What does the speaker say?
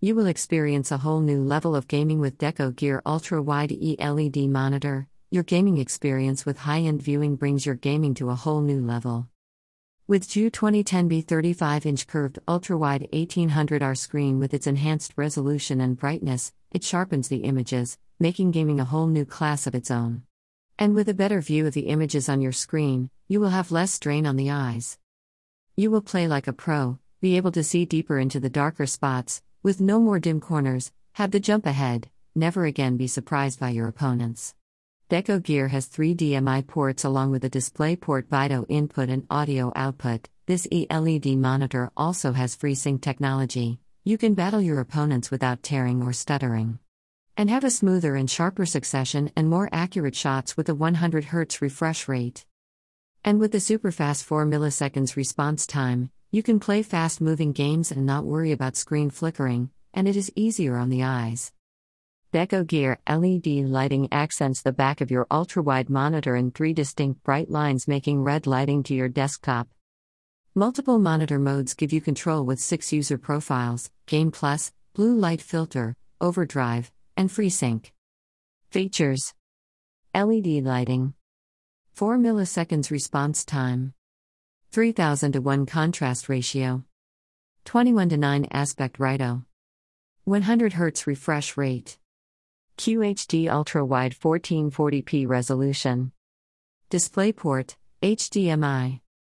You will experience a whole new level of gaming with Deco Gear Ultra Wide ELED monitor. Your gaming experience with high end viewing brings your gaming to a whole new level. With Ju 2010B 35 inch curved ultra wide 1800R screen with its enhanced resolution and brightness, it sharpens the images, making gaming a whole new class of its own. And with a better view of the images on your screen, you will have less strain on the eyes. You will play like a pro, be able to see deeper into the darker spots, with no more dim corners, have the jump ahead, never again be surprised by your opponents. Deco Gear has three HDMI ports along with a DisplayPort Vido input and audio output. This ELED monitor also has FreeSync technology. You can battle your opponents without tearing or stuttering. And have a smoother and sharper succession and more accurate shots with a 100 Hz refresh rate. And with the super fast 4 milliseconds response time, you can play fast moving games and not worry about screen flickering, and it is easier on the eyes. Deco Gear LED lighting accents the back of your ultra wide monitor in three distinct bright lines, making red lighting to your desktop. Multiple monitor modes give you control with six user profiles Game Plus, Blue Light Filter, Overdrive, and FreeSync. Features LED lighting, 4 milliseconds response time. 3000 to 1 contrast ratio. 21 to 9 aspect ratio. 100 Hz refresh rate. QHD ultra wide 1440p resolution. DisplayPort, HDMI.